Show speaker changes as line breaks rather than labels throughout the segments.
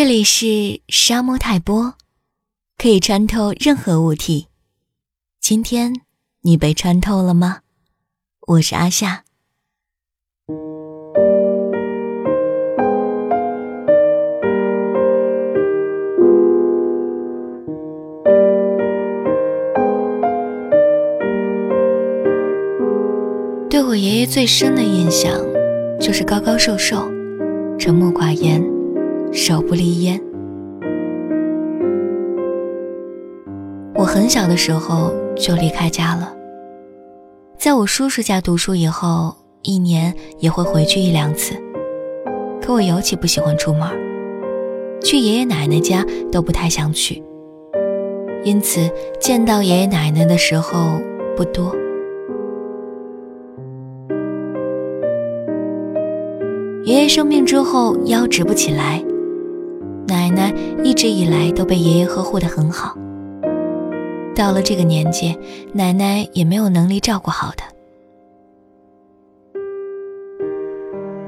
这里是沙漠泰波，可以穿透任何物体。今天你被穿透了吗？我是阿夏。对我爷爷最深的印象，就是高高瘦瘦，沉默寡言。手不离烟。我很小的时候就离开家了，在我叔叔家读书以后，一年也会回去一两次。可我尤其不喜欢出门，去爷爷奶奶家都不太想去，因此见到爷爷奶奶的时候不多。爷爷生病之后腰直不起来。奶奶一直以来都被爷爷呵护得很好。到了这个年纪，奶奶也没有能力照顾好他。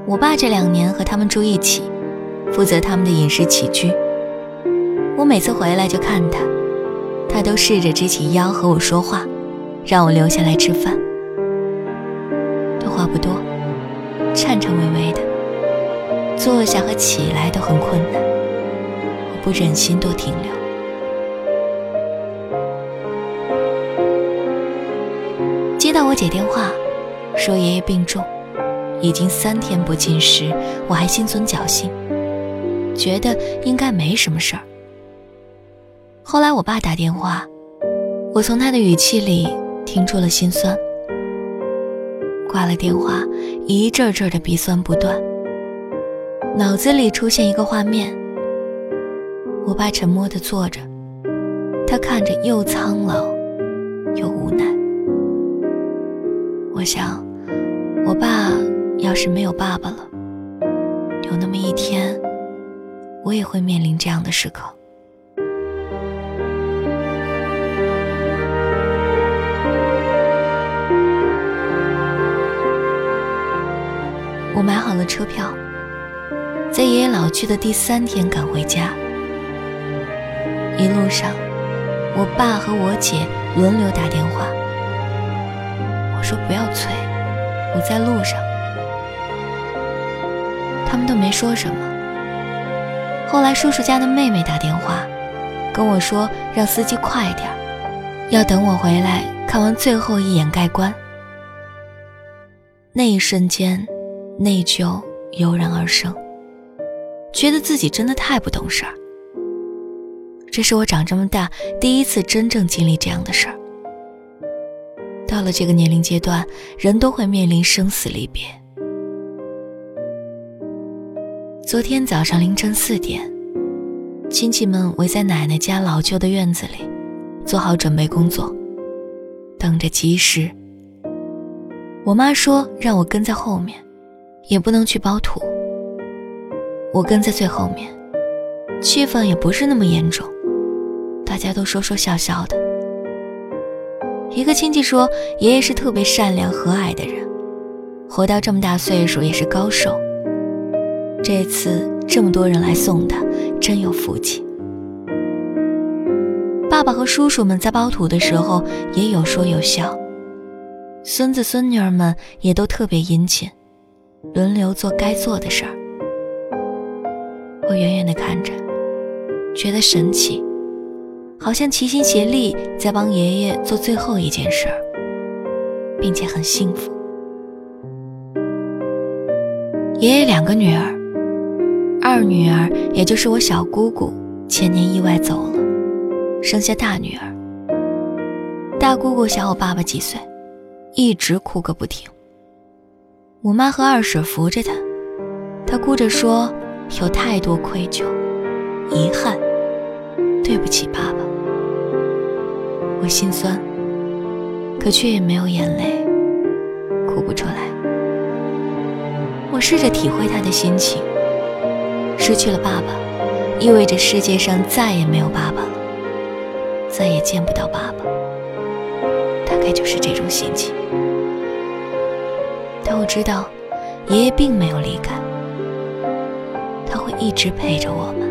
我爸这两年和他们住一起，负责他们的饮食起居。我每次回来就看他，他都试着直起腰和我说话，让我留下来吃饭。他话不多，颤颤巍巍的，坐下和起来都很困难。不忍心多停留。接到我姐电话，说爷爷病重，已经三天不进食，我还心存侥幸，觉得应该没什么事儿。后来我爸打电话，我从他的语气里听出了心酸。挂了电话，一阵阵的鼻酸不断，脑子里出现一个画面。我爸沉默地坐着，他看着又苍老又无奈。我想，我爸要是没有爸爸了，有那么一天，我也会面临这样的时刻。我买好了车票，在爷爷老去的第三天赶回家。一路上，我爸和我姐轮流打电话。我说不要催，我在路上。他们都没说什么。后来叔叔家的妹妹打电话，跟我说让司机快点要等我回来看完最后一眼盖棺。那一瞬间，内疚油然而生，觉得自己真的太不懂事儿。这是我长这么大第一次真正经历这样的事儿。到了这个年龄阶段，人都会面临生死离别。昨天早上凌晨四点，亲戚们围在奶奶家老旧的院子里，做好准备工作，等着吉时。我妈说让我跟在后面，也不能去包土。我跟在最后面，气氛也不是那么严重。大家都说说笑笑的。一个亲戚说，爷爷是特别善良和蔼的人，活到这么大岁数也是高寿。这次这么多人来送他，真有福气。爸爸和叔叔们在包土的时候也有说有笑，孙子孙女儿们也都特别殷勤，轮流做该做的事儿。我远远地看着，觉得神奇。好像齐心协力在帮爷爷做最后一件事儿，并且很幸福。爷爷两个女儿，二女儿也就是我小姑姑，前年意外走了，剩下大女儿。大姑姑小我爸爸几岁，一直哭个不停。我妈和二婶扶着她，她哭着说：“有太多愧疚、遗憾，对不起爸爸。”心酸，可却也没有眼泪，哭不出来。我试着体会他的心情。失去了爸爸，意味着世界上再也没有爸爸了，再也见不到爸爸，大概就是这种心情。但我知道，爷爷并没有离开，他会一直陪着我们。